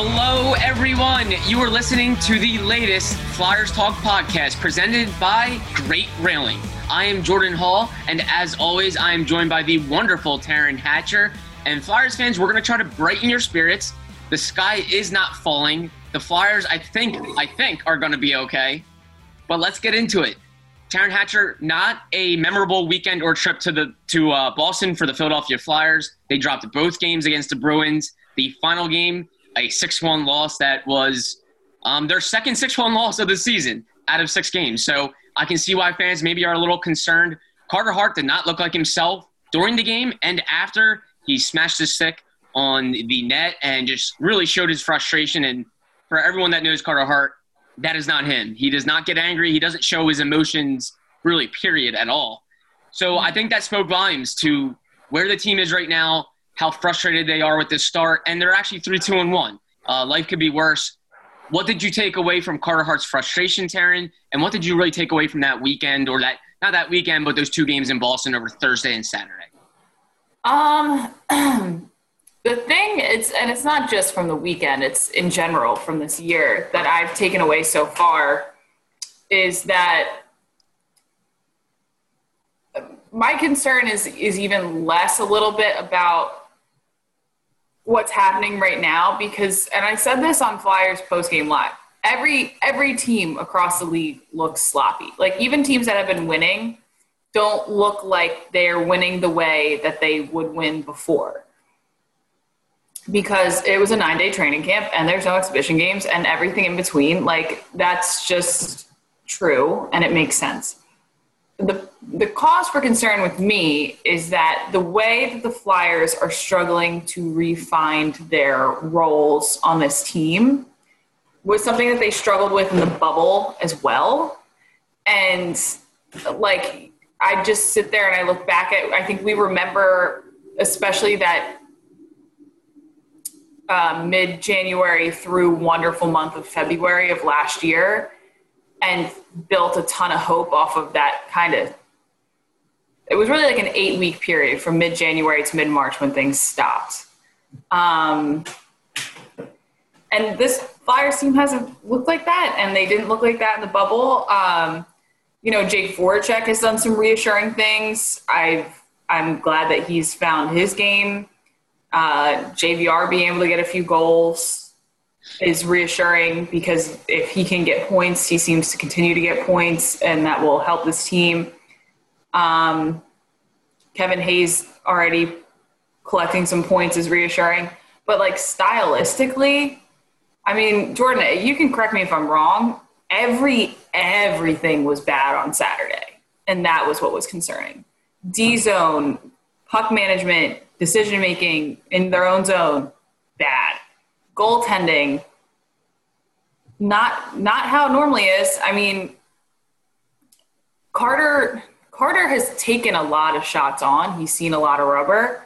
Hello, everyone. You are listening to the latest Flyers Talk podcast presented by Great Railing. I am Jordan Hall, and as always, I am joined by the wonderful Taryn Hatcher. And Flyers fans, we're going to try to brighten your spirits. The sky is not falling. The Flyers, I think, I think, are going to be okay. But let's get into it. Taryn Hatcher, not a memorable weekend or trip to the to uh, Boston for the Philadelphia Flyers. They dropped both games against the Bruins. The final game a 6 1 loss that was um, their second 6 1 loss of the season out of six games. So I can see why fans maybe are a little concerned. Carter Hart did not look like himself during the game and after. He smashed his stick on the net and just really showed his frustration. And for everyone that knows Carter Hart, that is not him. He does not get angry. He doesn't show his emotions, really, period, at all. So I think that spoke volumes to where the team is right now, how frustrated they are with this start, and they're actually three, two, and one. Uh, life could be worse. What did you take away from Carter Hart's frustration, Taryn? And what did you really take away from that weekend, or that not that weekend, but those two games in Boston over Thursday and Saturday? Um, the thing it's and it's not just from the weekend; it's in general from this year that I've taken away so far is that my concern is is even less a little bit about what's happening right now because and I said this on Flyers post game live. Every every team across the league looks sloppy. Like even teams that have been winning don't look like they're winning the way that they would win before. Because it was a 9-day training camp and there's no exhibition games and everything in between. Like that's just true and it makes sense the the cause for concern with me is that the way that the Flyers are struggling to refine their roles on this team was something that they struggled with in the bubble as well. And like I just sit there and I look back at I think we remember especially that uh, mid January through wonderful month of February of last year and built a ton of hope off of that kind of it was really like an eight week period from mid January to mid March when things stopped. Um, and this Flyers team hasn't looked like that, and they didn't look like that in the bubble. Um, you know, Jake Voracek has done some reassuring things. I've I'm glad that he's found his game. Uh, JVR being able to get a few goals is reassuring because if he can get points, he seems to continue to get points, and that will help this team. Um, Kevin Hayes already collecting some points is reassuring, but like stylistically, I mean, Jordan, you can correct me if I'm wrong. Every everything was bad on Saturday, and that was what was concerning. D zone, puck management, decision making in their own zone, bad goaltending not not how it normally is i mean carter carter has taken a lot of shots on. He's seen a lot of rubber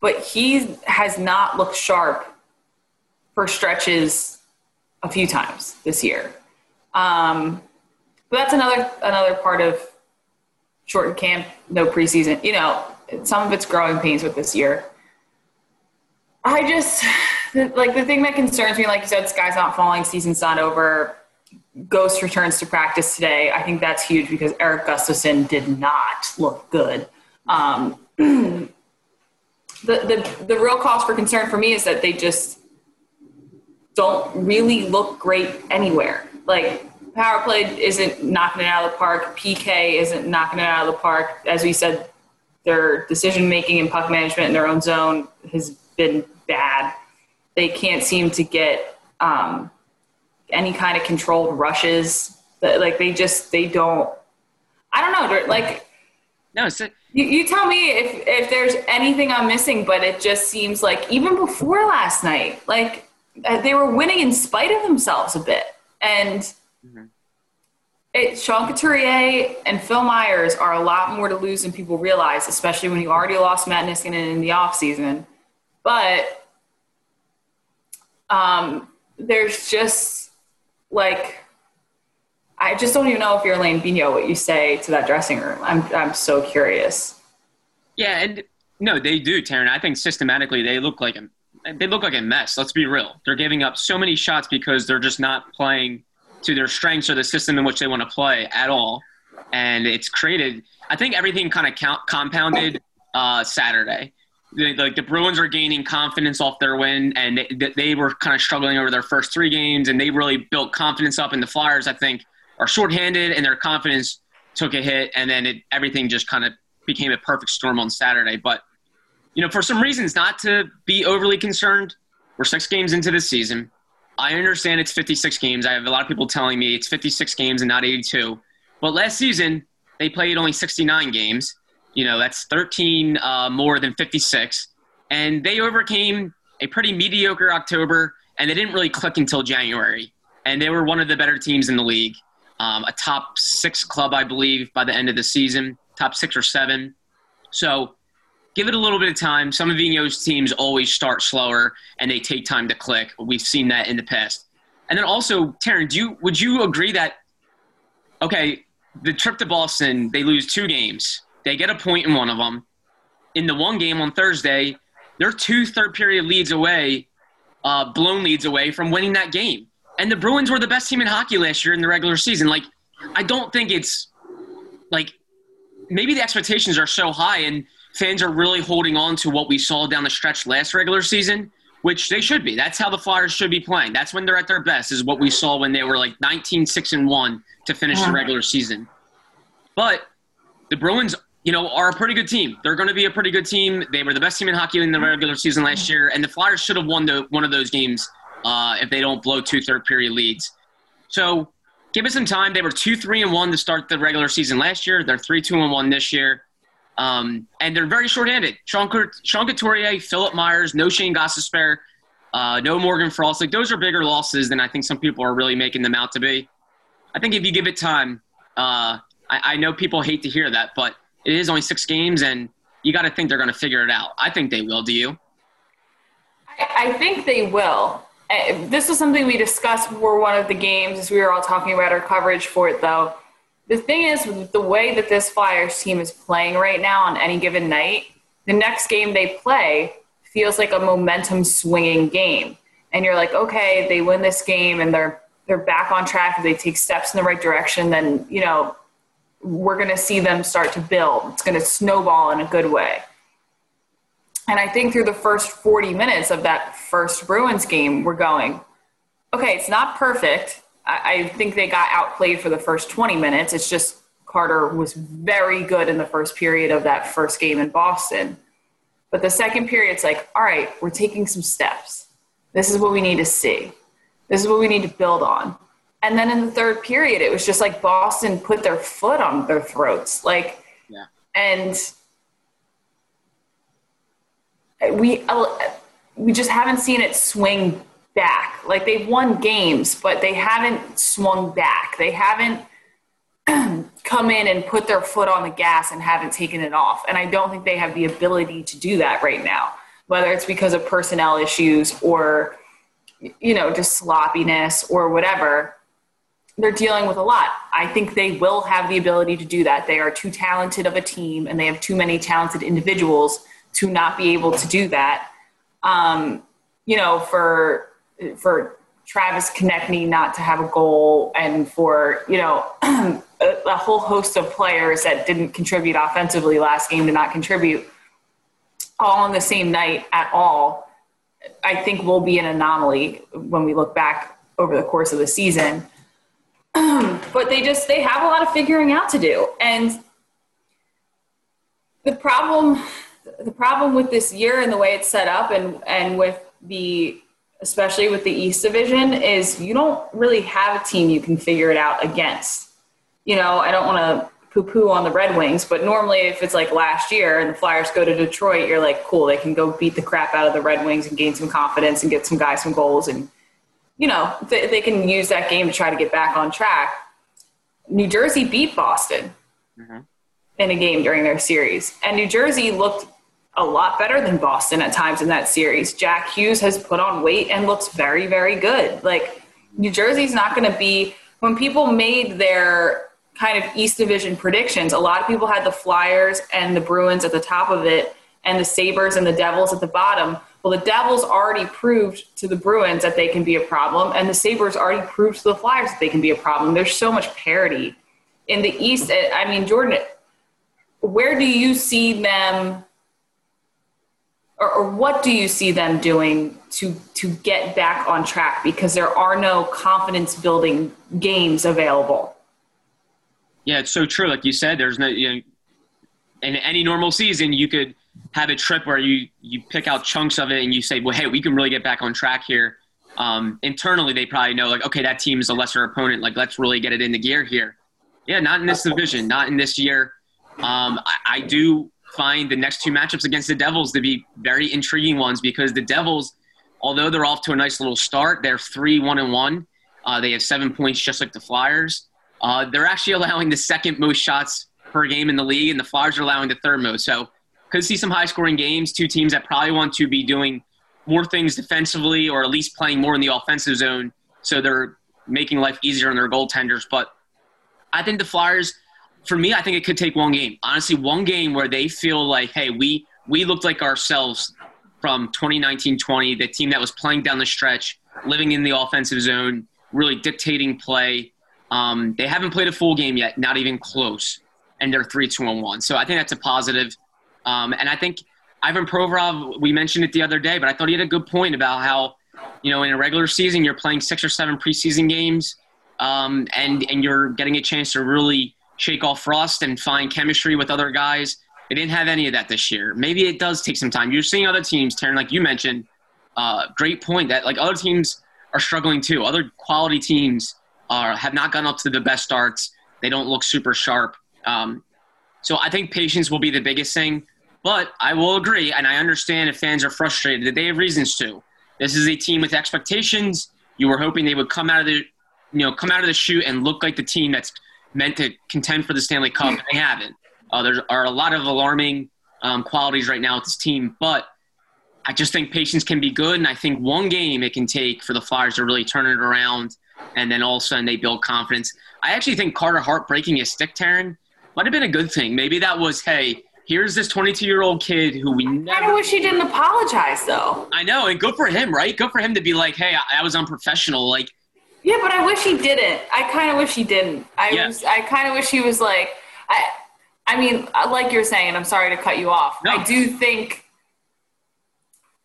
but he has not looked sharp for stretches a few times this year. Um, but that's another another part of shortened camp no preseason. You know some of it's growing pains with this year. I just like the thing that concerns me, like you said, sky's not falling, season's not over. Ghost returns to practice today. I think that's huge because Erik Gustafsson did not look good. Um, the, the the real cause for concern for me is that they just don't really look great anywhere. Like power play isn't knocking it out of the park. PK isn't knocking it out of the park. As we said their decision making and puck management in their own zone has been bad. They can't seem to get um, any kind of controlled rushes. Like they just they don't. I don't know. Like no, a- you, you tell me if if there's anything I'm missing, but it just seems like even before last night, like uh, they were winning in spite of themselves a bit, and. Mm-hmm. It, Sean Couturier and Phil Myers are a lot more to lose than people realize, especially when you already lost Matt Niskanen in the offseason. But um, there's just like I just don't even know if you're Alain Vigneault what you say to that dressing room. I'm I'm so curious. Yeah, and no, they do, Taryn. I think systematically they look like a they look like a mess. Let's be real. They're giving up so many shots because they're just not playing to their strengths or the system in which they want to play at all, and it's created. I think everything kind of compounded uh, Saturday like the Bruins were gaining confidence off their win, and they, they were kind of struggling over their first three games, and they really built confidence up. And the Flyers, I think, are shorthanded, and their confidence took a hit, and then it, everything just kind of became a perfect storm on Saturday. But you know, for some reasons, not to be overly concerned. We're six games into the season. I understand it's 56 games. I have a lot of people telling me it's 56 games and not 82. But last season, they played only 69 games you know, that's 13 uh, more than 56. And they overcame a pretty mediocre October, and they didn't really click until January. And they were one of the better teams in the league. Um, a top six club, I believe, by the end of the season, top six or seven. So give it a little bit of time. Some of Vino's teams always start slower and they take time to click. We've seen that in the past. And then also, Taryn, do you, would you agree that, okay, the trip to Boston, they lose two games. They get a point in one of them. In the one game on Thursday, they're two third period leads away, uh, blown leads away from winning that game. And the Bruins were the best team in hockey last year in the regular season. Like, I don't think it's like maybe the expectations are so high and fans are really holding on to what we saw down the stretch last regular season, which they should be. That's how the Flyers should be playing. That's when they're at their best, is what we saw when they were like 19 6 and 1 to finish the regular season. But the Bruins you know, are a pretty good team. They're going to be a pretty good team. They were the best team in hockey in the regular season last year, and the Flyers should have won the, one of those games uh, if they don't blow two third period leads. So give it some time. They were two three and one to start the regular season last year. They're three two and one this year, um, and they're very shorthanded. Sean, Sean Couturier, Philip Myers, no Shayne Gostisbehere, uh, no Morgan Frost. Like those are bigger losses than I think some people are really making them out to be. I think if you give it time, uh, I, I know people hate to hear that, but it is only six games, and you got to think they're going to figure it out. I think they will. Do you? I think they will. Uh, this was something we discussed before one of the games as we were all talking about our coverage for it, though. The thing is, the way that this Flyers team is playing right now on any given night, the next game they play feels like a momentum swinging game. And you're like, okay, they win this game and they're they're back on track. If they take steps in the right direction, then you know we're going to see them start to build. It's going to snowball in a good way. And I think through the first 40 minutes of that first Bruins game, we're going, okay, it's not perfect. I, I think they got outplayed for the first 20 minutes. It's just Carter was very good in the first period of that first game in Boston. But the second period, it's like, all right, we're taking some steps. This is what we need to see. This is what we need to build on. And then in the third period, it was just like Boston put their foot on their throats. Like, yeah. and we, we just haven't seen it swing back. Like they've won games, but they haven't swung back. They haven't come in and put their foot on the gas and haven't taken it off. And I don't think they have the ability to do that right now, whether it's because of personnel issues or, you know, just sloppiness or whatever they're dealing with a lot. I think they will have the ability to do that. They are too talented of a team and they have too many talented individuals to not be able to do that. Um, you know, for for Travis Konecny not to have a goal and for, you know, a, a whole host of players that didn't contribute offensively last game to not contribute all on the same night at all, I think will be an anomaly when we look back over the course of the season. but they just they have a lot of figuring out to do and The problem, the problem with this year and the way it's set up, and and with the especially with the East Division, is you don't really have a team you can figure it out against. You know, I don't want to poo poo on the Red Wings, but normally if it's like last year and the Flyers go to Detroit, you're like, cool, they can go beat the crap out of the Red Wings and gain some confidence and get some guys some goals. And, you know, they, they can use that game to try to get back on track. New Jersey beat Boston mm-hmm. in a game during their series. And New Jersey looked a lot better than Boston at times in that series. Jack Hughes has put on weight and looks very, very good. Like, New Jersey's not going to be, when people made their kind of East Division predictions, a lot of people had the Flyers and the Bruins at the top of it, and the Sabres and the Devils at the bottom. Well, the Devils already proved to the Bruins that they can be a problem, and the Sabres already proved to the Flyers that they can be a problem. There's so much parity. In the East, I mean, Jordan, where do you see them, or, or what do you see them doing to, to get back on track? Because there are no confidence building games available. Yeah, it's so true. Like you said, there's no you know, in any normal season you could have a trip where you you pick out chunks of it and you say, well, hey, we can really get back on track here. Um, internally, they probably know like, okay, that team is a lesser opponent. Like, let's really get it into gear here. Yeah, not in this division, not in this year. Um, I, I do find the next two matchups against the Devils to be very intriguing ones because the Devils, although they're off to a nice little start, they're three one and one. Uh, they have seven points, just like the Flyers. Uh, they're actually allowing the second most shots per game in the league, and the Flyers are allowing the third most. So could see some high scoring games. Two teams that probably want to be doing more things defensively or at least playing more in the offensive zone. So they're making life easier on their goaltenders. But I think the Flyers, for me, I think it could take one game. Honestly, one game where they feel like, hey, we we looked like ourselves from 2019-20, the team that was playing down the stretch, living in the offensive zone, really dictating play. Um, they haven't played a full game yet, not even close, and they're 3 2 1. So I think that's a positive. Um, and I think Ivan Provorov, we mentioned it the other day, but I thought he had a good point about how, you know, in a regular season you're playing six or seven preseason games, um, and and you're getting a chance to really shake off rust and find chemistry with other guys. They didn't have any of that this year. Maybe it does take some time. You're seeing other teams, Taryn, like you mentioned. Uh, great point that like other teams are struggling too. Other quality teams are have not gone up to the best starts. They don't look super sharp. Um, so I think patience will be the biggest thing. But I will agree, and I understand if fans are frustrated that they have reasons to. This is a team with expectations. You were hoping they would come out of the, you know, come out of the chute and look like the team that's meant to contend for the Stanley Cup, and they haven't. Uh, there are a lot of alarming um, qualities right now with this team, but I just think patience can be good, and I think one game it can take for the Flyers to really turn it around and then all of a sudden they build confidence. I actually think Carter Hart breaking his stick, Taryn, might have been a good thing. Maybe that was, hey, here's this 22 year old kid who we never. I kind of wish he didn't apologize, though. I know, and good for him, right? Good for him to be like, hey, I, I was unprofessional. Like, yeah, but I wish he didn't. I kind of wish he didn't. I yeah. was. I kind of wish he was like. I. I mean, like you're saying, I'm sorry to cut you off. No. I do think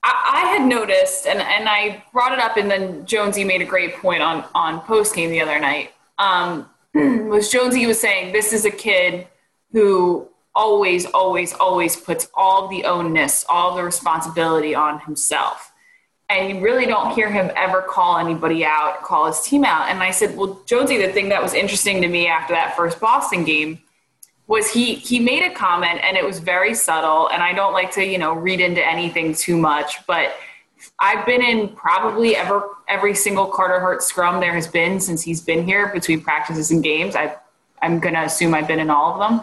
I, I had noticed, and, and I brought it up, and then Jonesy made a great point on, on post game the other night. Um, was Jonesy was saying this is a kid who always, always, always puts all the ownness, all the responsibility on himself. And you really don't hear him ever call anybody out, call his team out. And I said, Well, Jonesy, the thing that was interesting to me after that first Boston game was he he made a comment and it was very subtle and i don't like to you know read into anything too much but i've been in probably ever every single carter hart scrum there has been since he's been here between practices and games i i'm going to assume i've been in all of them.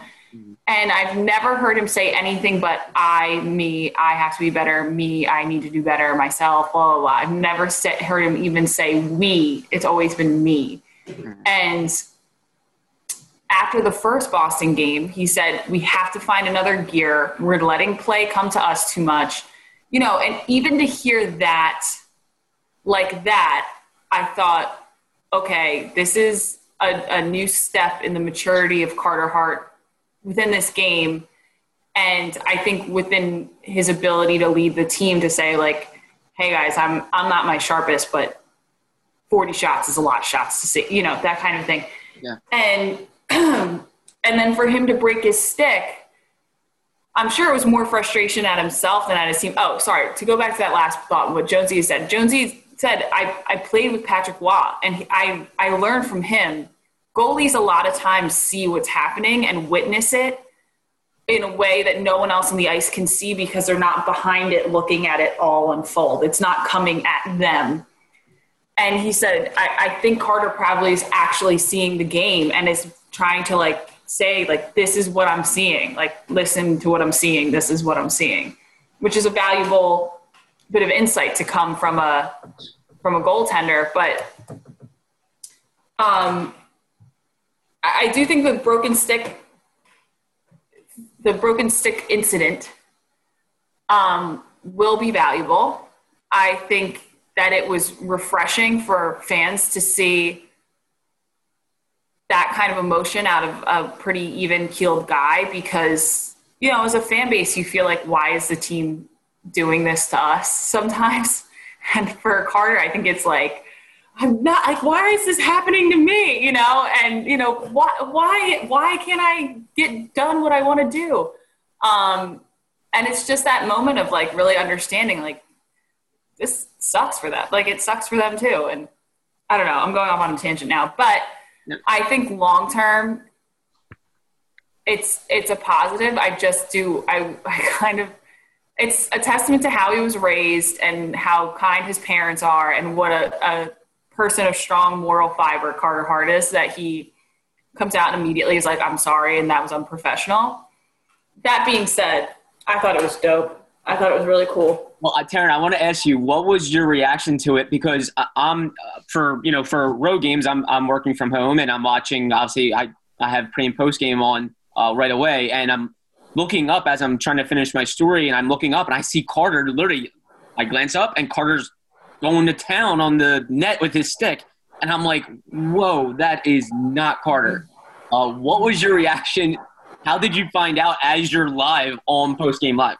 And i've never heard him say anything but i me i have to be better me i need to do better myself blah blah blah i've never heard him even say we it's always been me and after the first Boston game, he said, We have to find another gear. We're letting play come to us too much. You know, and even to hear that like that, I thought, okay, this is a, a new step in the maturity of Carter Hart within this game. And I think within his ability to lead the team to say, like, hey guys, I'm I'm not my sharpest, but 40 shots is a lot of shots to see, you know, that kind of thing. Yeah. And and then for him to break his stick, I'm sure it was more frustration at himself than at his team. Oh, sorry. To go back to that last thought, what Jonesy said. Jonesy said, I, I played with Patrick Roy, and he, I, I learned from him. Goalies a lot of times see what's happening and witness it in a way that no one else on the ice can see because they're not behind it looking at it all unfold. It's not coming at them. And he said, I, I think Carter probably is actually seeing the game and is trying to like say like this is what i'm seeing like listen to what i'm seeing this is what i'm seeing which is a valuable bit of insight to come from a from a goaltender but um i, I do think the broken stick the broken stick incident um will be valuable i think that it was refreshing for fans to see that kind of emotion out of a pretty even keeled guy because, you know, as a fan base, you feel like, why is the team doing this to us sometimes? And for Carter, I think it's like, I'm not like, why is this happening to me? You know, and you know, why, why, why can't I get done what I want to do? Um, and it's just that moment of like really understanding, like, this sucks for them. Like, it sucks for them too. And I don't know, I'm going off on a tangent now, but I think long term, it's it's a positive. I just do. I I kind of. It's a testament to how he was raised and how kind his parents are, and what a, a person of strong moral fiber Carter Hart is. That he comes out and immediately is like, "I'm sorry," and that was unprofessional. That being said, I thought it was dope. I thought it was really cool. Well, uh, Taryn, I want to ask you, what was your reaction to it? Because I, I'm uh, for you know for road games, I'm I'm working from home and I'm watching. Obviously, I I have pre and post game on uh, right away, and I'm looking up as I'm trying to finish my story, and I'm looking up and I see Carter. Literally, I glance up and Carter's going to town on the net with his stick, and I'm like, whoa, that is not Carter. Uh, what was your reaction? How did you find out as you're live on post game live?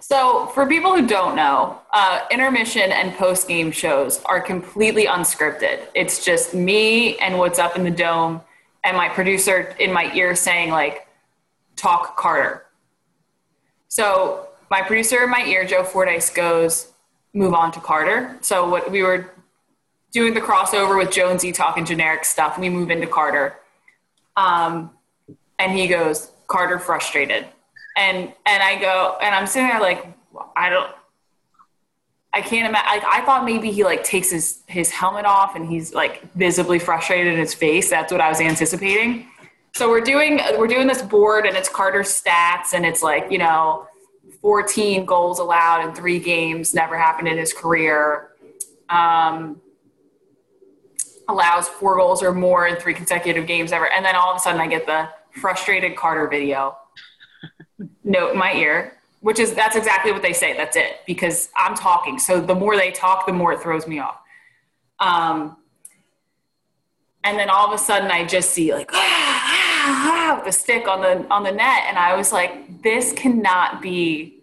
So, for people who don't know, uh, intermission and post game shows are completely unscripted. It's just me and what's up in the dome, and my producer in my ear saying, like, talk Carter. So, my producer in my ear, Joe Fordyce, goes, move on to Carter. So, what we were doing the crossover with Jonesy talking generic stuff, we move into Carter. Um, and he goes, Carter frustrated and and I go and I'm sitting there like I don't I can't imagine like I thought maybe he like takes his his helmet off and he's like visibly frustrated in his face that's what I was anticipating so we're doing we're doing this board and it's Carter's stats and it's like you know 14 goals allowed in three games never happened in his career um, allows four goals or more in three consecutive games ever and then all of a sudden I get the frustrated Carter video note in my ear, which is that's exactly what they say. That's it because I'm talking. So the more they talk, the more it throws me off. Um, and then all of a sudden, I just see like ah, ah, ah, the stick on the on the net, and I was like, this cannot be.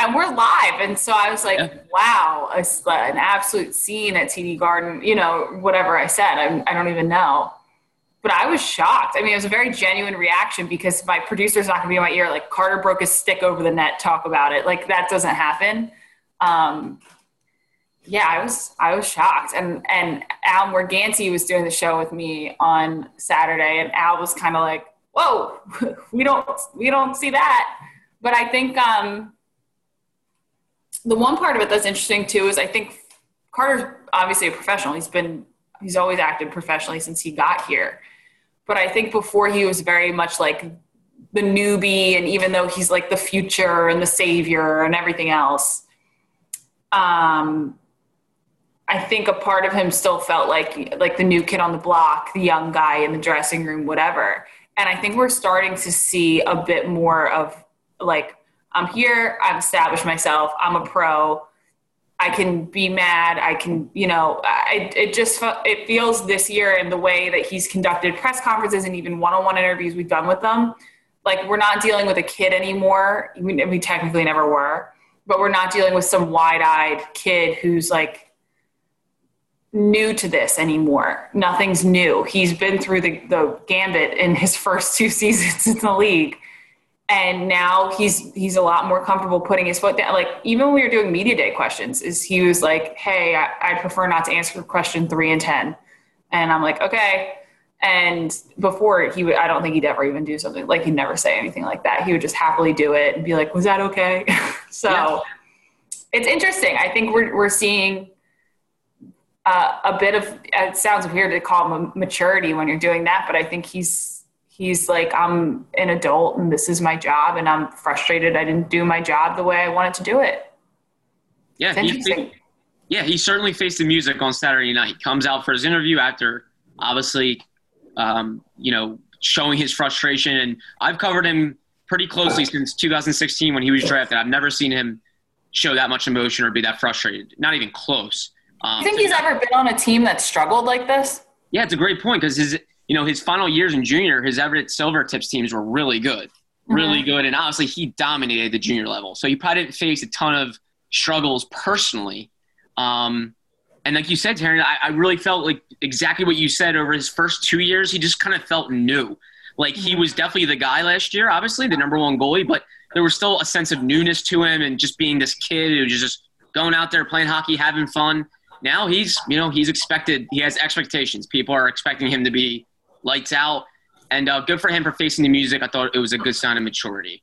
And we're live, and so I was like, yeah. "Wow, a, an absolute scene at TD Garden." You know, whatever I said, I, I don't even know but I was shocked. I mean, it was a very genuine reaction because my producer's not going to be in my ear. Like Carter broke his stick over the net. Talk about it. Like that doesn't happen. Um, yeah, I was I was shocked. And and Al Morganti was doing the show with me on Saturday, and Al was kind of like, "Whoa, we don't we don't see that." But I think um, the one part of it that's interesting too is I think Carter's obviously a professional. He's been he's always acted professionally since he got here. But I think before he was very much like the newbie, and even though he's like the future and the savior and everything else, um, I think a part of him still felt like like the new kid on the block, the young guy in the dressing room, whatever. And I think we're starting to see a bit more of like I'm here, I've established myself, I'm a pro I can be mad. I can, you know, I, it just it feels this year in the way that he's conducted press conferences and even one-on-one interviews we've done with them, like we're not dealing with a kid anymore. We, we technically never were, but we're not dealing with some wide-eyed kid who's like new to this anymore. Nothing's new. He's been through the, the gambit in his first two seasons in the league and now he's he's a lot more comfortable putting his foot down. Like even when we were doing media day questions, is he was like, "Hey, I, I prefer not to answer question three and ten. and I'm like, "Okay." And before he would, I don't think he'd ever even do something like he'd never say anything like that. He would just happily do it and be like, "Was that okay?" so yeah. it's interesting. I think we're we're seeing uh, a bit of. It sounds weird to call maturity when you're doing that, but I think he's he's like, I'm an adult and this is my job, and I'm frustrated I didn't do my job the way I wanted to do it. Yeah, he, yeah, he certainly faced the music on Saturday night. He comes out for his interview after obviously, um, you know, showing his frustration. And I've covered him pretty closely since 2016 when he was drafted. I've never seen him show that much emotion or be that frustrated. Not even close. Um, you think he's ever been on a team that struggled like this? Yeah, it's a great point because his you know, his final years in junior, his Everett Silvertips teams were really good, really mm-hmm. good. And obviously, he dominated the junior level. So he probably didn't face a ton of struggles personally. Um, and like you said, Taryn, I, I, really felt like exactly what you said over his first two years. He just kind of felt new. Like he mm-hmm. was definitely the guy last year, obviously, the number one goalie, but there was still a sense of newness to him and just being this kid who was just going out there playing hockey, having fun. Now he's, you know, he's expected, he has expectations. People are expecting him to be lights out. And uh, good for him for facing the music. I thought it was a good sign of maturity.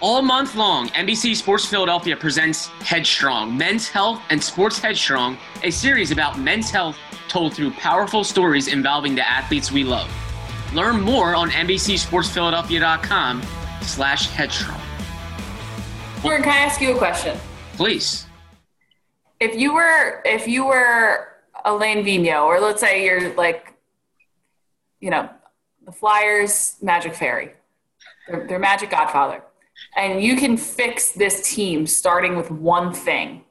All month long, NBC Sports Philadelphia presents Headstrong Men's Health and Sports Headstrong, a series about men's health told through powerful stories involving the athletes we love. Learn more on NBCSportsPhiladelphia.com slash headstrong. Warren, can I ask you a question? Please. If you were if you were Alain Vigneault, or let's say you're like you know, the Flyers Magic Fairy, their, their Magic Godfather, and you can fix this team starting with one thing.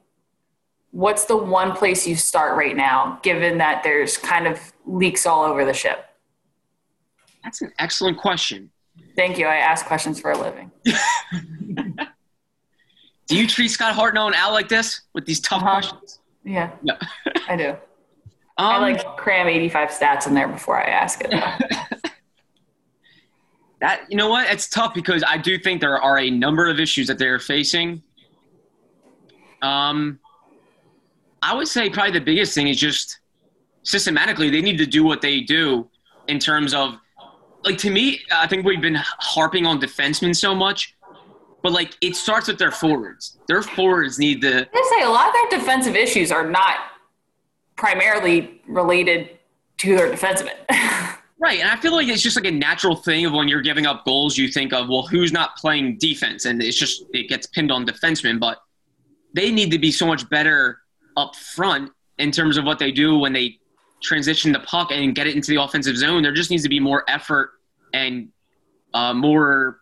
What's the one place you start right now, given that there's kind of leaks all over the ship? That's an excellent question. Thank you. I ask questions for a living. do you treat Scott Hartnell and Al like this with these tough uh-huh. questions? Yeah. No. I do. Um, I like cram 85 stats in there before I ask it. that you know what? It's tough because I do think there are a number of issues that they're facing. Um, I would say probably the biggest thing is just systematically they need to do what they do in terms of like to me I think we've been harping on defensemen so much but like it starts with their forwards. Their forwards need to I say a lot of their defensive issues are not primarily related to their defensemen. right. And I feel like it's just like a natural thing of when you're giving up goals, you think of, well, who's not playing defense? And it's just, it gets pinned on defensemen. But they need to be so much better up front in terms of what they do when they transition the puck and get it into the offensive zone. There just needs to be more effort and uh, more,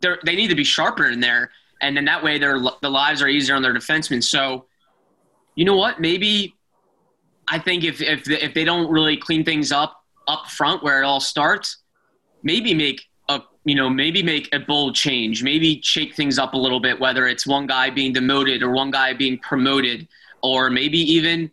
they need to be sharper in there. And then that way, their the lives are easier on their defensemen. So, you know what? Maybe I think if if if they don't really clean things up up front where it all starts, maybe make a you know maybe make a bold change, maybe shake things up a little bit. Whether it's one guy being demoted or one guy being promoted, or maybe even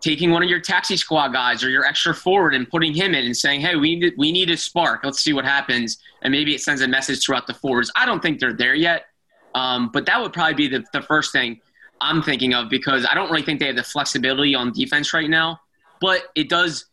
taking one of your taxi squad guys or your extra forward and putting him in and saying, "Hey, we need we need a spark. Let's see what happens." And maybe it sends a message throughout the forwards. I don't think they're there yet, um, but that would probably be the, the first thing. I'm thinking of because I don't really think they have the flexibility on defense right now. But it does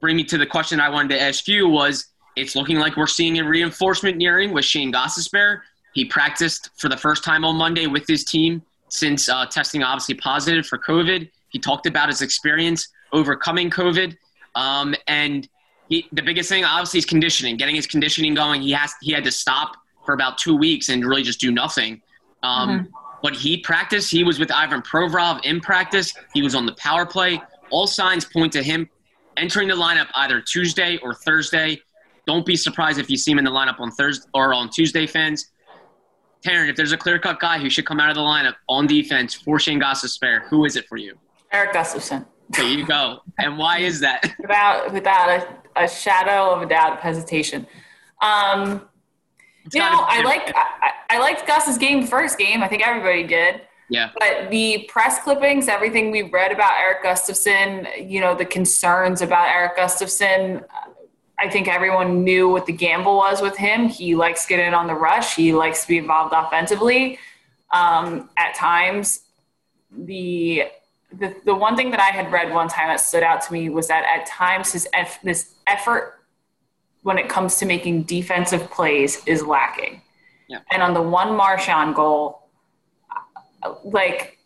bring me to the question I wanted to ask you was it's looking like we're seeing a reinforcement nearing with Shayne Gostisbehere. He practiced for the first time on Monday with his team since uh, testing obviously positive for COVID. He talked about his experience overcoming COVID. Um, and he, the biggest thing obviously is conditioning, getting his conditioning going. He has he had to stop for about two weeks and really just do nothing. Um, mm-hmm. But he practiced. He was with Ivan Provorov in practice. He was on the power play. All signs point to him entering the lineup either Tuesday or Thursday. don't be surprised if you see him in the lineup on Thursday or on Tuesday, fans. Taryn, if there's a clear cut guy who should come out of the lineup on defense for Shayne Gostisbehere, who is it for you? Erik Gustafsson. There you go. and why is that? Without without a, a shadow of a doubt of hesitation. Um, you know, I like I, I liked Gus's game the first game. I think everybody did. Yeah. But the press clippings, everything we've read about Erik Gustafsson, you know, the concerns about Erik Gustafsson, I think everyone knew what the gamble was with him. He likes getting on the rush. He likes to be involved offensively. Um, at times, the, the the one thing that I had read one time that stood out to me was that at times his eff- this effort when it comes to making defensive plays is lacking. Yeah. And on the one Marchand goal, like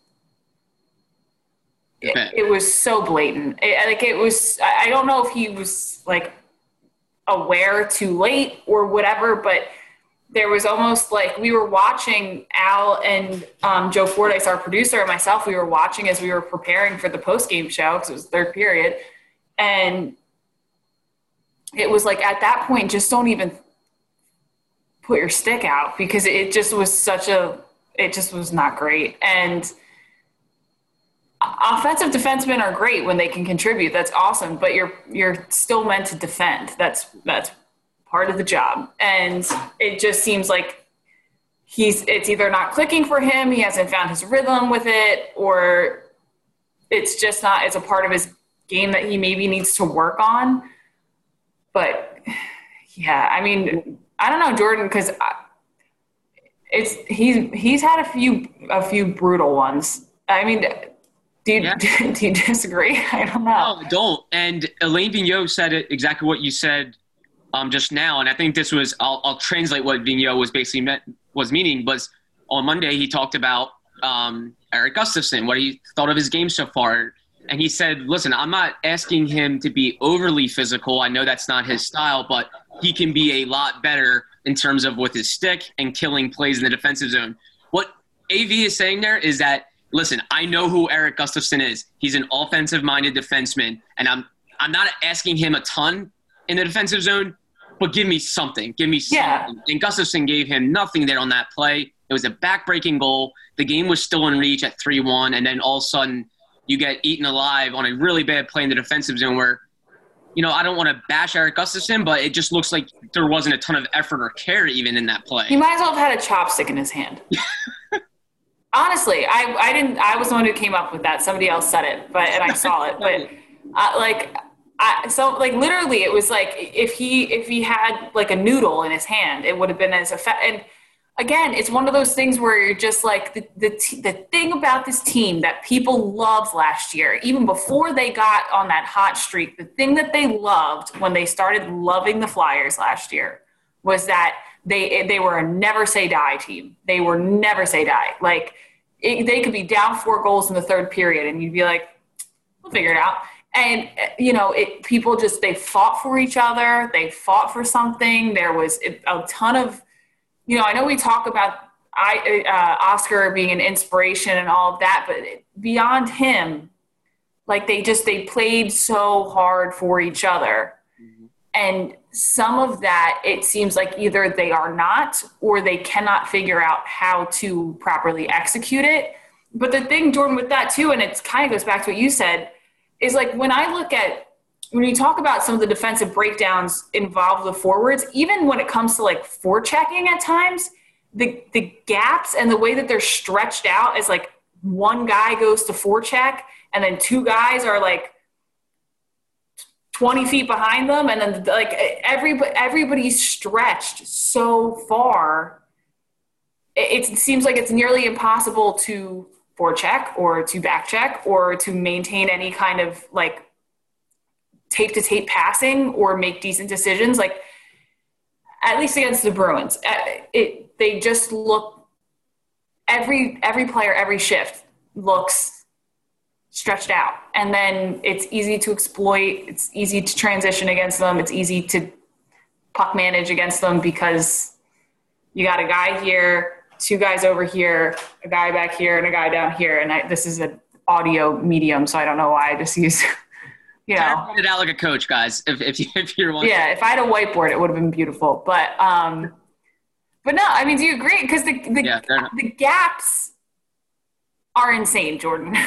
it, it, was so blatant. It, like it was, I don't know if he was like aware too late or whatever, but there was almost like we were watching Al and um, Joe Fordyce, our producer, and myself. We were watching as we were preparing for the post game show because it was third period, and it was like at that point, just don't even put your stick out because it just was such a it just was not great. And offensive defensemen are great when they can contribute. That's awesome, but you're you're still meant to defend. That's that's part of the job. And it just seems like he's it's either not clicking for him, he hasn't found his rhythm with it, or it's just not it's a part of his game that he maybe needs to work on. But yeah, I mean, I don't know, Jordan, because it's he's he's had a few a few brutal ones. I mean, do you, yeah. do you disagree? I don't know. No, don't. And Alain Vigneault said it exactly what you said um, just now, and I think this was I'll, I'll translate what Vigneault was basically meant was meaning was on Monday he talked about um, Erik Gustafsson, what he thought of his game so far. And he said, listen, I'm not asking him to be overly physical. I know that's not his style, but he can be a lot better in terms of with his stick and killing plays in the defensive zone. What AV is saying there is that listen, I know who Erik Gustafsson is. He's an offensive-minded defenseman, and I'm I'm not asking him a ton in the defensive zone, but give me something. Give me something. Yeah. And Gustafsson gave him nothing there on that play. It was a back-breaking goal. The game was still in reach at 3-1, and then all of a sudden you get eaten alive on a really bad play in the defensive zone where – you know, I don't want to bash Erik Gustafsson, but it just looks like there wasn't a ton of effort or care even in that play. He might as well have had a chopstick in his hand. Honestly, I, I didn't. I was the one who came up with that. Somebody else said it, but and I saw it. But uh, like, I, so like literally, it was like if he if he had like a noodle in his hand, it would have been as effective. And again, it's one of those things where you're just like the the, the thing about this team that people loved last year, even before they got on that hot streak, the thing that they loved when they started loving the Flyers last year was that they they were a never say die team. They were never say die. Like it, they could be down four goals in the third period, and you'd be like, "We'll figure it out." And you know, it people just they fought for each other. They fought for something. There was a ton of you know, I know we talk about I, uh, Oskar being an inspiration and all of that, but beyond him, like they just they played so hard for each other, mm-hmm. and some of that it seems like either they are not or they cannot figure out how to properly execute it. But the thing, Jordan, with that too, and it kind of goes back to what you said, is like when I look at when you talk about some of the defensive breakdowns involved with forwards, even when it comes to like forechecking at times, the the gaps and the way that they're stretched out is like one guy goes to forecheck and then two guys are like 20 feet behind them and then like everybody everybody's stretched so far it, it seems like it's nearly impossible to forecheck or to backcheck or to maintain any kind of like tape to tape passing or make decent decisions. Like at least against the Bruins, it they just look every every player every shift looks stretched out, and then it's easy to exploit. It's easy to transition against them. It's easy to puck manage against them because you got a guy here, two guys over here, a guy back here, and a guy down here. And I, this is an audio medium, so I don't know why I just use you know, it out like a coach, guys. If if, you, if you're one, yeah, if I had a whiteboard, it would have been beautiful. But um, but no, I mean, do you agree? Because the the, Yeah, the gaps are insane, Jordan.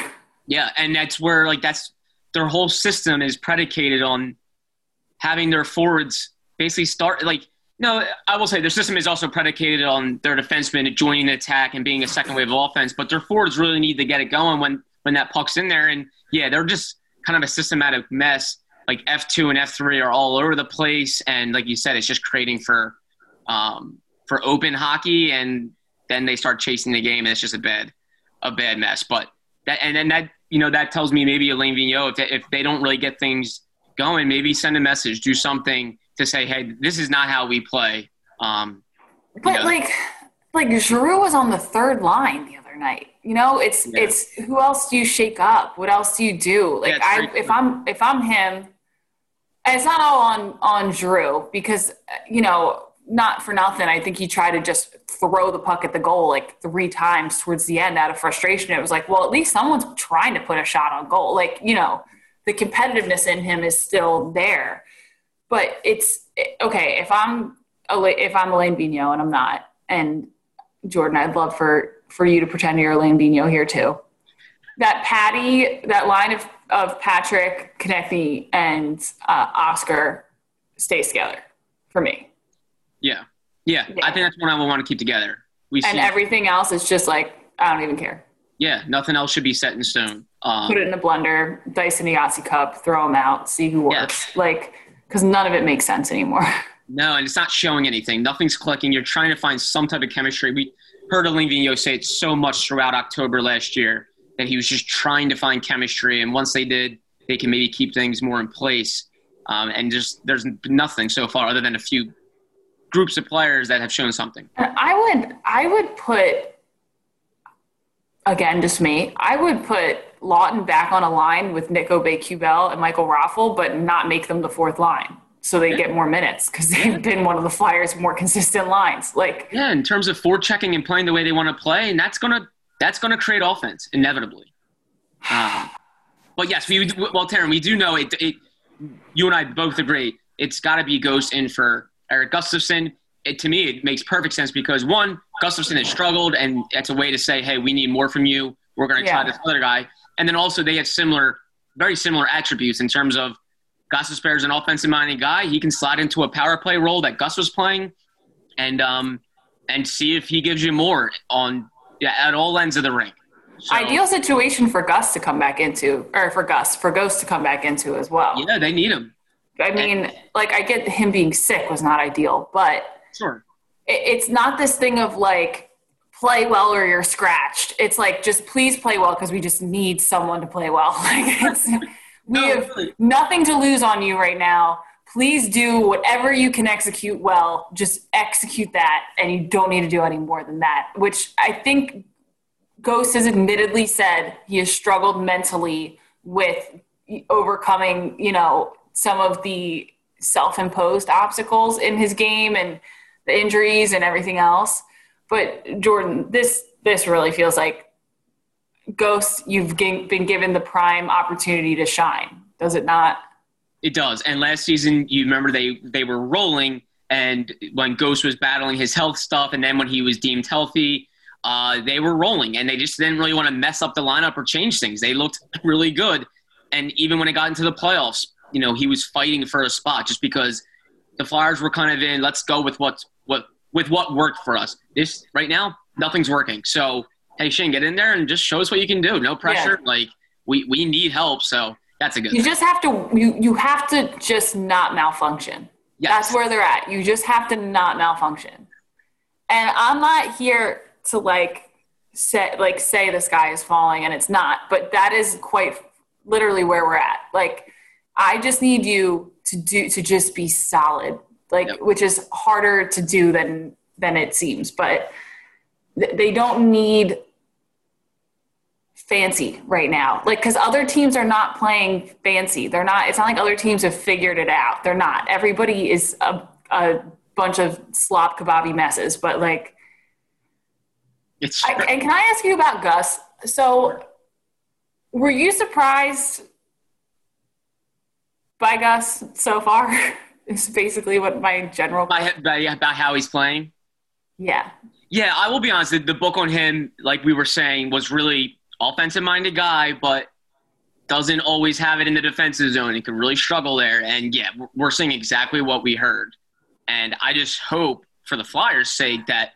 Yeah, and that's where like that's their whole system is predicated on having their forwards basically start like no, I will say their system is also predicated on their defensemen joining the attack and being a second wave of offense, but their forwards really need to get it going when when that puck's in there and yeah, they're just kind of a systematic mess. Like F2 and F3 are all over the place and like you said it's just creating for um for open hockey and then they start chasing the game and it's just a bad a bad mess. But that and then that you know that tells me maybe Alain Vigneault if they, if they don't really get things going, maybe send a message, do something to say, hey, this is not how we play. Um, But Yeah. like, like Giroux was on the third line the other night. You know, it's Yeah. it's who else do you shake up? What else do you do? Like, Yeah, I if. I'm if I'm him, it's not all on on drew because you know not for nothing. I think he tried to just throw the puck at the goal like three times towards the end out of frustration. It was like, well, at least someone's trying to put a shot on goal. Like, you know, the competitiveness in him is still there. But it's okay if I'm if I'm Alain Vigneault and I'm not, and Jordan, I'd love for for you to pretend you're Alain Vigneault here too. That Patty, that line of of Patrick, Konecny, and uh, Oskar stays together for me. yeah. yeah, Yeah. I think that's one I would want to keep together. We and see, everything else is just like I don't even care. yeah, nothing else should be set in stone. Um, Put it in a blender, dice in a Yahtzee cup, throw them out, see who Yeah. works. Like, because none of it makes sense anymore. No, and it's not showing anything. Nothing's clicking. You're trying to find some type of chemistry. We heard Vigneault say it so much throughout October last year that he was just trying to find chemistry, and once they did, they can maybe keep things more in place. Um, and just there's nothing so far other than a few groups of players that have shown something. I would, I would put, again, just me. I would put Laughton back on a line with Nick Aube-Kubel and Michael Raffl, but not make them the fourth line so they get more minutes because they've been one of the Flyers' more consistent lines. Like, Yeah, in terms of forechecking and playing the way they want to play, and that's gonna that's gonna create offense inevitably. Um, but yes, we well, Taryn, we do know it. it you and I both agree it's got to be Ghost in for Erik Gustafsson. It, to me, it makes perfect sense because one, Gustafsson has struggled, and it's a way to say, hey, we need more from you. We're going to try this other guy, and then also they have similar, very similar attributes in terms of Gus is an offensive-minded guy. He can slide into a power play role that Gus was playing, and um, and see if he gives you more on yeah, at all ends of the ring. So, ideal situation for Gus to come back into, or for Gus, for Ghost to come back into as well. Yeah, they need him. I mean, like, I get him being sick was not ideal, but Sure. it- it's not this thing of like play well or you're scratched. It's like just please play well because we just need someone to play well. Like it's, we No, have really. nothing to lose on you right now. Please do whatever you can execute well. Just execute that, and you don't need to do any more than that. Which I think Ghost has admittedly said he has struggled mentally with overcoming, you know, some of the self-imposed obstacles in his game and the injuries and everything else. But Jordan, this this really feels like Ghost. You've g- been given the prime opportunity to shine, does it not? It does. And last season, you remember they they were rolling, and when Ghost was battling his health stuff, and then when he was deemed healthy, uh, they were rolling, and they just didn't really want to mess up the lineup or change things. They looked really good, and even when it got into the playoffs, you know, he was fighting for a spot just because the Flyers were kind of in. Let's go with what's what with what worked for us. This right now, nothing's working. So hey, Shayne, get in there and just show us what you can do. No pressure. Like we we need help. So that's a good. You thing. just have to you you have to just not malfunction. Yes. That's where they're at. You just have to not malfunction. And I'm not here to like say like say the sky is falling and it's not, but that is quite literally where we're at. Like I just need you to do to just be solid. Like Yep. which is harder to do than than it seems, but th- they don't need fancy right now. Like, because other teams are not playing fancy. They're not, it's not like other teams have figured it out. They're not. Everybody is a, a bunch of slop kebabby messes. But, like, It's I, and can I ask you about Gus? So, were you surprised by Gus so far. is basically what my general. By, by, about how he's playing. Yeah. Yeah, I will be honest. The book on him, like we were saying, was really offensive minded guy, but doesn't always have it in the defensive zone. He can really struggle there. And yeah, we're seeing exactly what we heard. And I just hope, for the Flyers' sake, that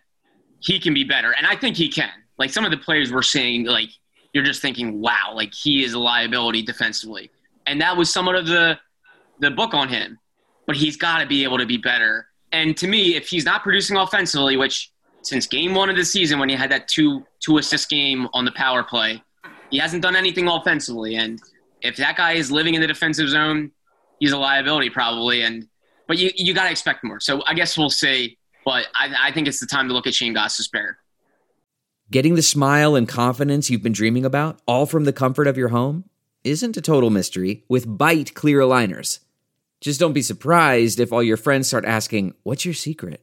he can be better. And I think he can. Like some of the players we're seeing, like you're just thinking, wow, like he is a liability defensively. And that was somewhat of the the book on him. But he's got to be able to be better. And to me, if he's not producing offensively, which since game one of the season when he had that two two assist game on the power play, he hasn't done anything offensively. And if that guy is living in the defensive zone, he's a liability probably. And but you you got to expect more. So I guess we'll see. But I, I think it's the time to look at Shayne Gostisbehere. Getting the smile and confidence you've been dreaming about, all from the comfort of your home, isn't a total mystery with Byte clear aligners. Just don't be surprised if all your friends start asking, "What's your secret?"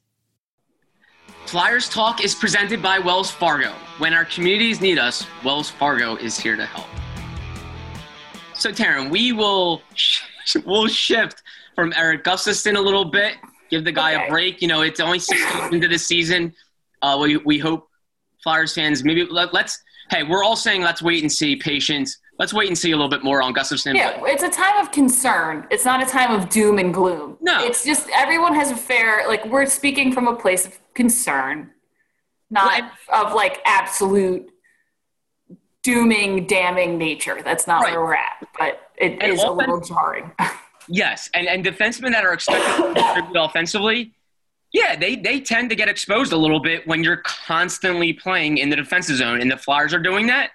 Flyers Talk is presented by Wells Fargo. When our communities need us, Wells Fargo is here to help. So, Taryn, we will sh- we'll shift from Erik Gustafsson a little bit. Give the guy okay. a break. You know, it's only six months into the season. Uh, we we hope Flyers fans maybe let, let's hey, we're all saying let's wait and see, patience. Let's wait and see a little bit more on Gustafsson. Yeah, but, it's a time of concern. It's not a time of doom and gloom. No, it's just everyone has a fair. Like we're speaking from a place of concern, not right. of like absolute dooming, damning nature. That's not right. where we're at. But it and is a little jarring. yes, and and defensemen that are expected to contribute offensively yeah, they, they tend to get exposed a little bit when you're constantly playing in the defensive zone, and the Flyers are doing that.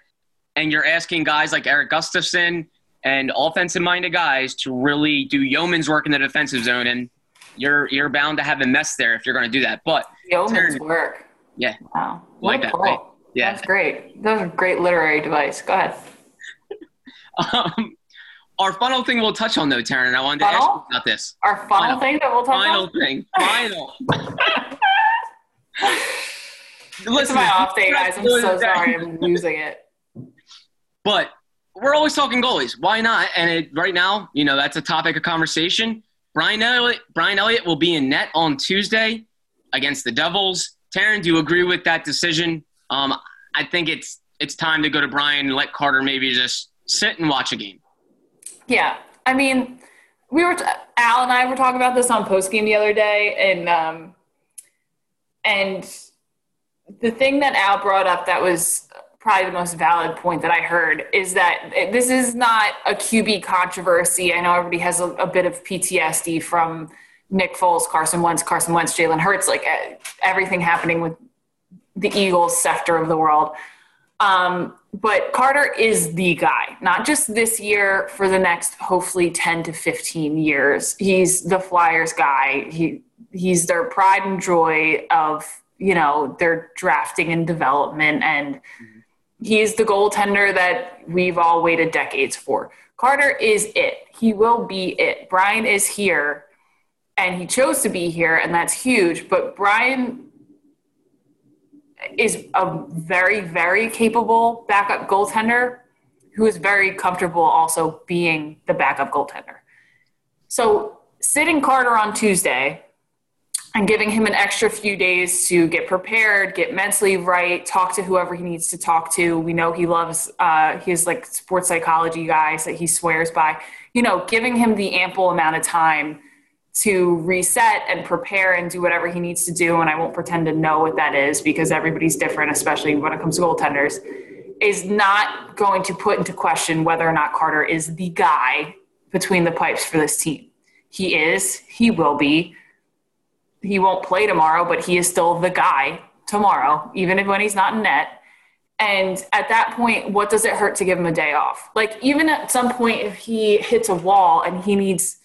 And you're asking guys like Erik Gustafsson and offensive minded guys to really do yeoman's work in the defensive zone, and you're you're bound to have a mess there if you're going to do that. But yeoman's work. Yeah. Wow. Like that, right? Yeah. That's great. That was a great literary device. Go ahead. um, our final thing we'll touch on though, Taryn, I wanted funnel? to ask you about this. Our final, final thing that we'll touch final on? Final thing. Final Listen, it's my off day, guys. I'm so sorry. I'm losing it. But we're always talking goalies. Why not? And it, right now, you know, that's a topic of conversation. Brian Elliott, Brian Elliott will be in net on Tuesday against the Devils. Taryn, do you agree with that decision? Um, I think it's it's time to go to Brian and let Carter maybe just sit and watch a game. Yeah, I mean, we were Al and I were talking about this on post game the other day, and um, and the thing that Al brought up that was probably the most valid point that I heard is that this is not a QB controversy. I know everybody has a, a bit of PTSD from Nick Foles, Carson Wentz, Carson Wentz, Jalen Hurts, like everything happening with the Eagles sector of the world. Um, but Carter is the guy, not just this year, for the next hopefully 10 to 15 years. He's the Flyers guy. He he's their pride and joy of, you know, their drafting and development and he's the goaltender that we've all waited decades for. Carter is it. He will be it. Brian is here and he chose to be here and that's huge, but Brian is a very, very capable backup goaltender who is very comfortable also being the backup goaltender. So, sitting Carter on Tuesday and giving him an extra few days to get prepared, get mentally right, talk to whoever he needs to talk to. We know he loves, uh, his like sports psychology guys that he swears by. You know, giving him the ample amount of time to reset and prepare and do whatever he needs to do. And I won't pretend to know what that is because everybody's different, especially when it comes to goaltenders, is not going to put into question whether or not Carter is the guy between the pipes for this team. He is, he will be. He won't play tomorrow, but he is still the guy tomorrow, even if when he's not in net. And at that point, what does it hurt to give him a day off? Like, even at some point, if he hits a wall and he needs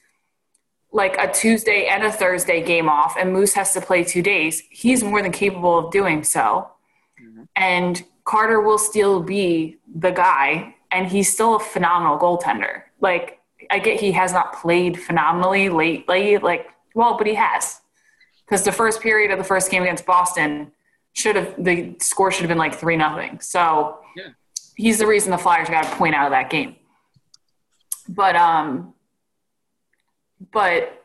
like a Tuesday and a Thursday game off, and Moose has to play two days, he's more than capable of doing so. Mm-hmm. And Carter will still be the guy, and he's still a phenomenal goaltender. Like, I get he has not played phenomenally lately, like, well, but he has. Because the first period of the first game against Boston should have, the score should have been like 3 nothing. So yeah. he's the reason the Flyers got a point out of that game. But, um, but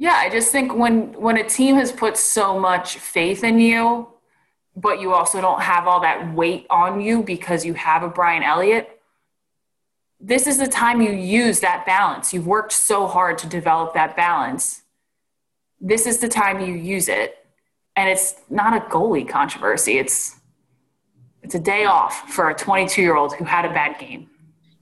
yeah, I just think when when a team has put so much faith in you, but you also don't have all that weight on you because you have a Brian Elliott, this is the time you use that balance. You've worked so hard to develop that balance. This is the time you use it. And it's not a goalie controversy. It's it's a day off for a 22 year old who had a bad game.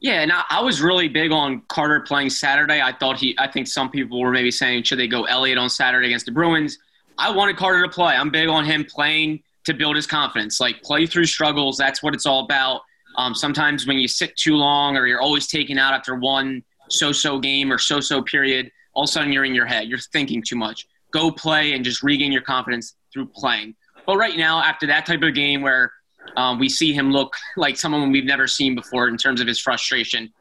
Yeah, and I, I, was really big on Carter playing Saturday. I thought he, I think some people were maybe saying, should they go Elliott on Saturday against the Bruins? I wanted Carter to play. I'm big on him playing to build his confidence. Like, play through struggles. That's what it's all about. Um, sometimes when you sit too long or you're always taken out after one so so game or so so period, all of a sudden you're in your head. You're thinking too much. Go play and just regain your confidence through playing. But right now, after that type of game where um, we see him look like someone we've never seen before in terms of his frustration.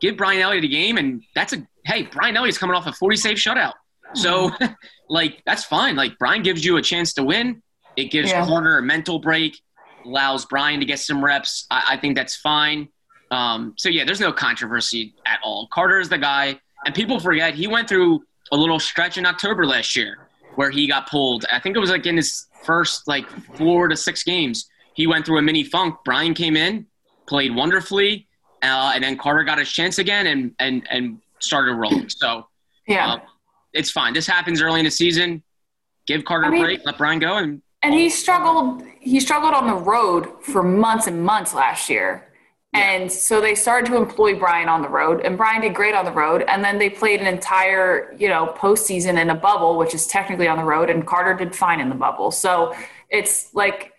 Give Brian Elliott a game, and that's a hey. Brian Elliott's coming off a 40 save shutout, so like that's fine. Like Brian gives you a chance to win. It gives yeah. Carter a mental break, allows Brian to get some reps. I, I think that's fine. Um, so yeah, there's no controversy at all. Carter is the guy, and people forget he went through a little stretch in October last year where he got pulled. I think it was like in his first like four to six games he went through a mini funk. Brian came in, played wonderfully, uh, and then Carter got his chance again and and and started rolling. So yeah, uh, it's fine. This happens early in the season. Give Carter I mean, a break. Let Brian go. And and he struggled. He struggled on the road for months and months last year. And so they started to employ Brian on the road, and Brian did great on the road. And then they played an entire, you know, postseason in a bubble, which is technically on the road, and Carter did fine in the bubble. So it's like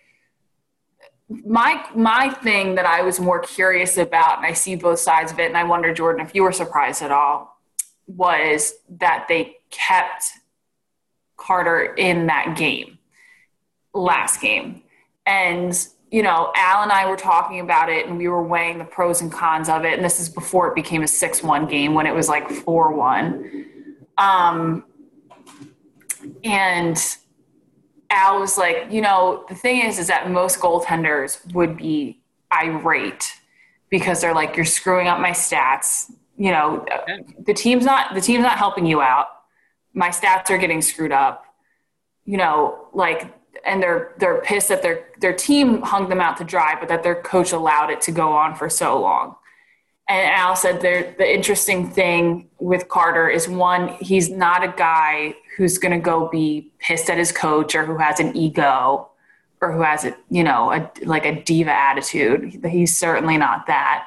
my my thing that I was more curious about, and I see both sides of it, and I wonder, Jordan, if you were surprised at all, was that they kept Carter in that game, last game, and you know, Al and I were talking about it, and we were weighing the pros and cons of it, and this is before it became a six-one game when it was like four-one, um, and Al was like, you know, the thing is, is that most goaltenders would be irate because they're like, you're screwing up my stats. You know, the team's not the team's not helping you out. My stats are getting screwed up. You know, like, and they're they're pissed that their their team hung them out to dry, but that their coach allowed it to go on for so long. And Al said the interesting thing with Carter is one, he's not a guy who's going to go be pissed at his coach or who has an ego or who has a, you know, a, like a diva attitude. He's certainly not that.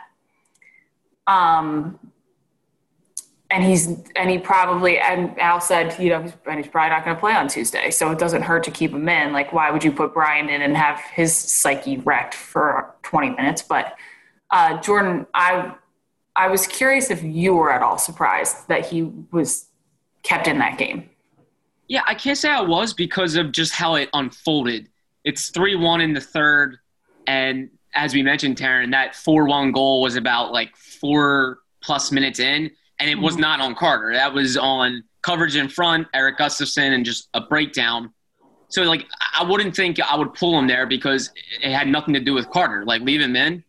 Um, and he's and he probably and Al said, you know, and he's probably not going to play on Tuesday, so it doesn't hurt to keep him in. Like, why would you put Brian in and have his psyche wrecked for 20 minutes? But uh, Jordan, I I was curious if you were at all surprised that he was kept in that game. Yeah, I can't say I was because of just how it unfolded. It's 3 1 in the third. And as we mentioned, Taryn, that 4 1 goal was about like four plus minutes in. And it was mm-hmm. not on Carter. That was on coverage in front, Erik Gustafsson, and just a breakdown. So, like, I wouldn't think I would pull him there because it had nothing to do with Carter. Like, leave him in.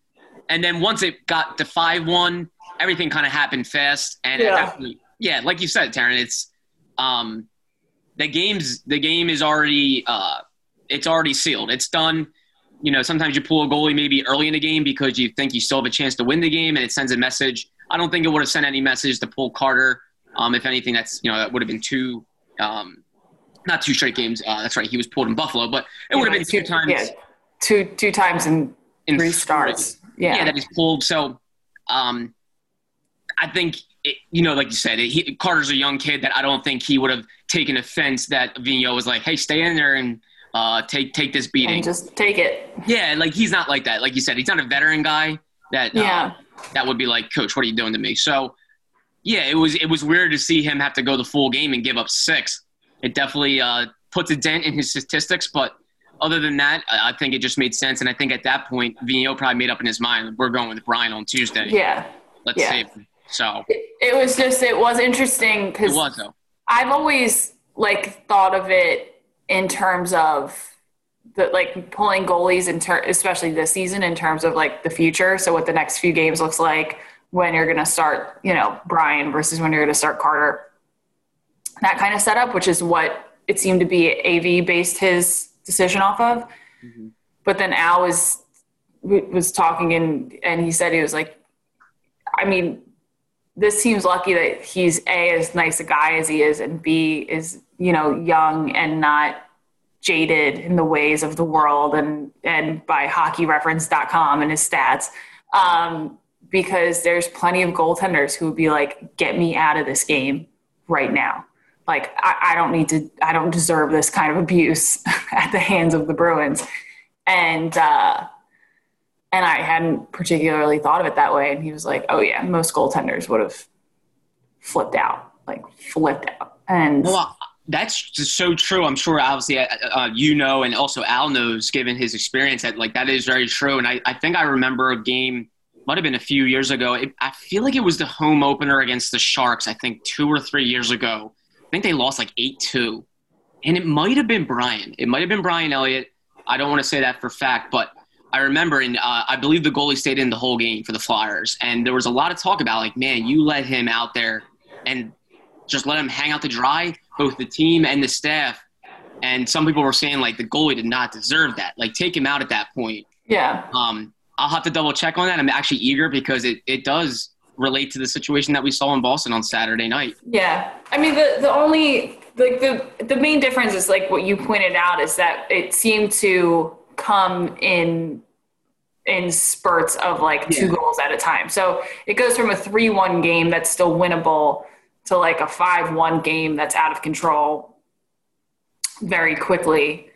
And then once it got to 5 1, everything kind of happened fast. And yeah. Point, yeah, like you said, Taryn, it's um, the game's the game is already uh, it's already sealed. It's done. You know, sometimes you pull a goalie maybe early in the game because you think you still have a chance to win the game, and it sends a message. I don't think it would have sent any message to pull Carter. Um, if anything, that's you know that would have been two, um, not two straight games. Uh, that's right, he was pulled in Buffalo, but it would have been two, two times. Yeah, two two times in, in three starts. Yeah, yeah, that he's pulled. So, um, I think it, you know, like you said, it, he, Carter's a young kid that I don't think he would have taken offense that Vigneault was like, "Hey, stay in there and uh, take take this beating, and just take it." Yeah, like he's not like that. Like you said, he's not a veteran guy that uh, yeah. Uh, that would be like, "Coach, what are you doing to me?" So yeah, it was it was weird to see him have to go the full game and give up six. It definitely uh, puts a dent in his statistics, but other than that, I think it just made sense. And I think at that point, Vigneault probably made up in his mind, we're going with Brian on Tuesday. Yeah. Let's yeah. save him. So it, it was just it was interesting because it was though. I've always like thought of it in terms of the like pulling goalies in ter- especially this season in terms of like the future. So what the next few games looks like when you're going to start, you know, Brian versus when you're going to start Carter. That kind of setup, which is what it seemed to be AV based his decision off of. Mm-hmm. But then Al was was talking and and he said he was like, I mean, this team's lucky that he's a as nice a guy as he is, and b is you know young and not jaded in the ways of the world and and by hockeyreference.com and his stats. Um, because there's plenty of goaltenders who would be like, get me out of this game right now. Like, I, I don't need to, I don't deserve this kind of abuse at the hands of the Bruins. And, uh, and I hadn't particularly thought of it that way. And he was like, oh, yeah, most goaltenders would have flipped out, like, flipped out. And Well, that's just so true. I'm sure, obviously, uh, uh, you know, and also Al knows, given his experience, that like that is very true. And I, I think I remember a game, might have been a few years ago. It, I feel like it was the home opener against the Sharks. I think two or three years ago. I think they lost like eight two, and it might have been Brian. It might have been Brian Elliott. I don't want to say that for fact, but I remember, and uh, I believe the goalie stayed in the whole game for the Flyers, and there was a lot of talk about like, man, you let him out there and just let him hang out to dry, both the team and the staff. And some people were saying like the goalie did not deserve that. Like take him out at that point. yeah, Um, I'll have to double check on that. I'm actually eager because it, it does relate to the situation that we saw in Boston on Saturday night. Yeah, I mean the the only like the the main difference is like what you pointed out is that it seemed to come in in spurts of like two Yeah. goals at a time. So it goes from a three one game that's still winnable to like a five one game that's out of control very quickly.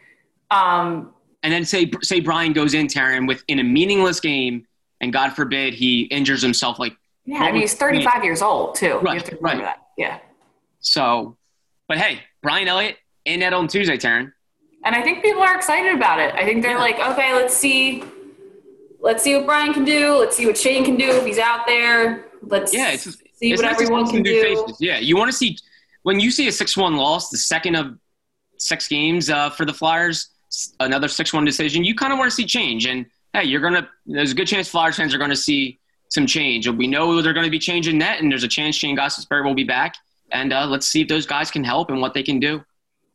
Um, And then say say Brian goes in Taryn with in a meaningless game, and God forbid he injures himself. Like yeah, I mean he's thirty five years old too. Right, you have to right. that. Yeah. so. But hey, Brian Elliott in net on Tuesday, Taryn. And I think people are excited about it. I think they're Yeah. like, okay, let's see, let's see what Brian can do. Let's see what Shayne can do if he's out there. Let's Yeah, it's see it's what nice everyone can do. faces. Yeah, you want to see when you see a six-one loss, the second of six games uh, for the Flyers, another six-one decision. You kind of want to see change, and hey, you're gonna. There's a good chance Flyers fans are going to see some change. And we know they're going to be changing net, and there's a chance Shayne Gostisbehere will be back. And uh, let's see if those guys can help and what they can do.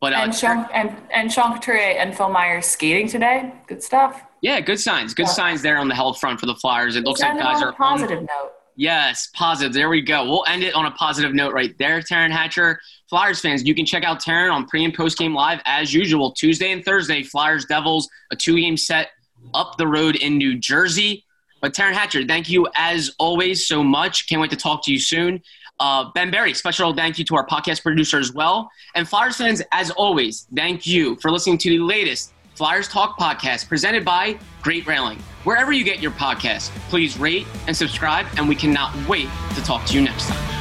But uh, And Sean and and Sean Couturier and Phil Myers skating today. Good stuff. yeah, good signs. Good Yeah. signs there on the health front for the Flyers. It looks like Let's guys on are a positive note. Yes, positive. There we go. We'll end it on a positive note right there, Taryn Hatcher. Flyers fans, you can check out Taryn on pre and post game live as usual. Tuesday and Thursday, Flyers Devils, a two game set up the road in New Jersey. But Taryn Hatcher, thank you as always so much. Can't wait to talk to you soon. Uh, ben Berry, special thank you to our podcast producer as well. And Flyers fans, as always, thank you for listening to the latest Flyers Talk podcast presented by Great Railing. Wherever you get your podcasts, please rate and subscribe, and we cannot wait to talk to you next time.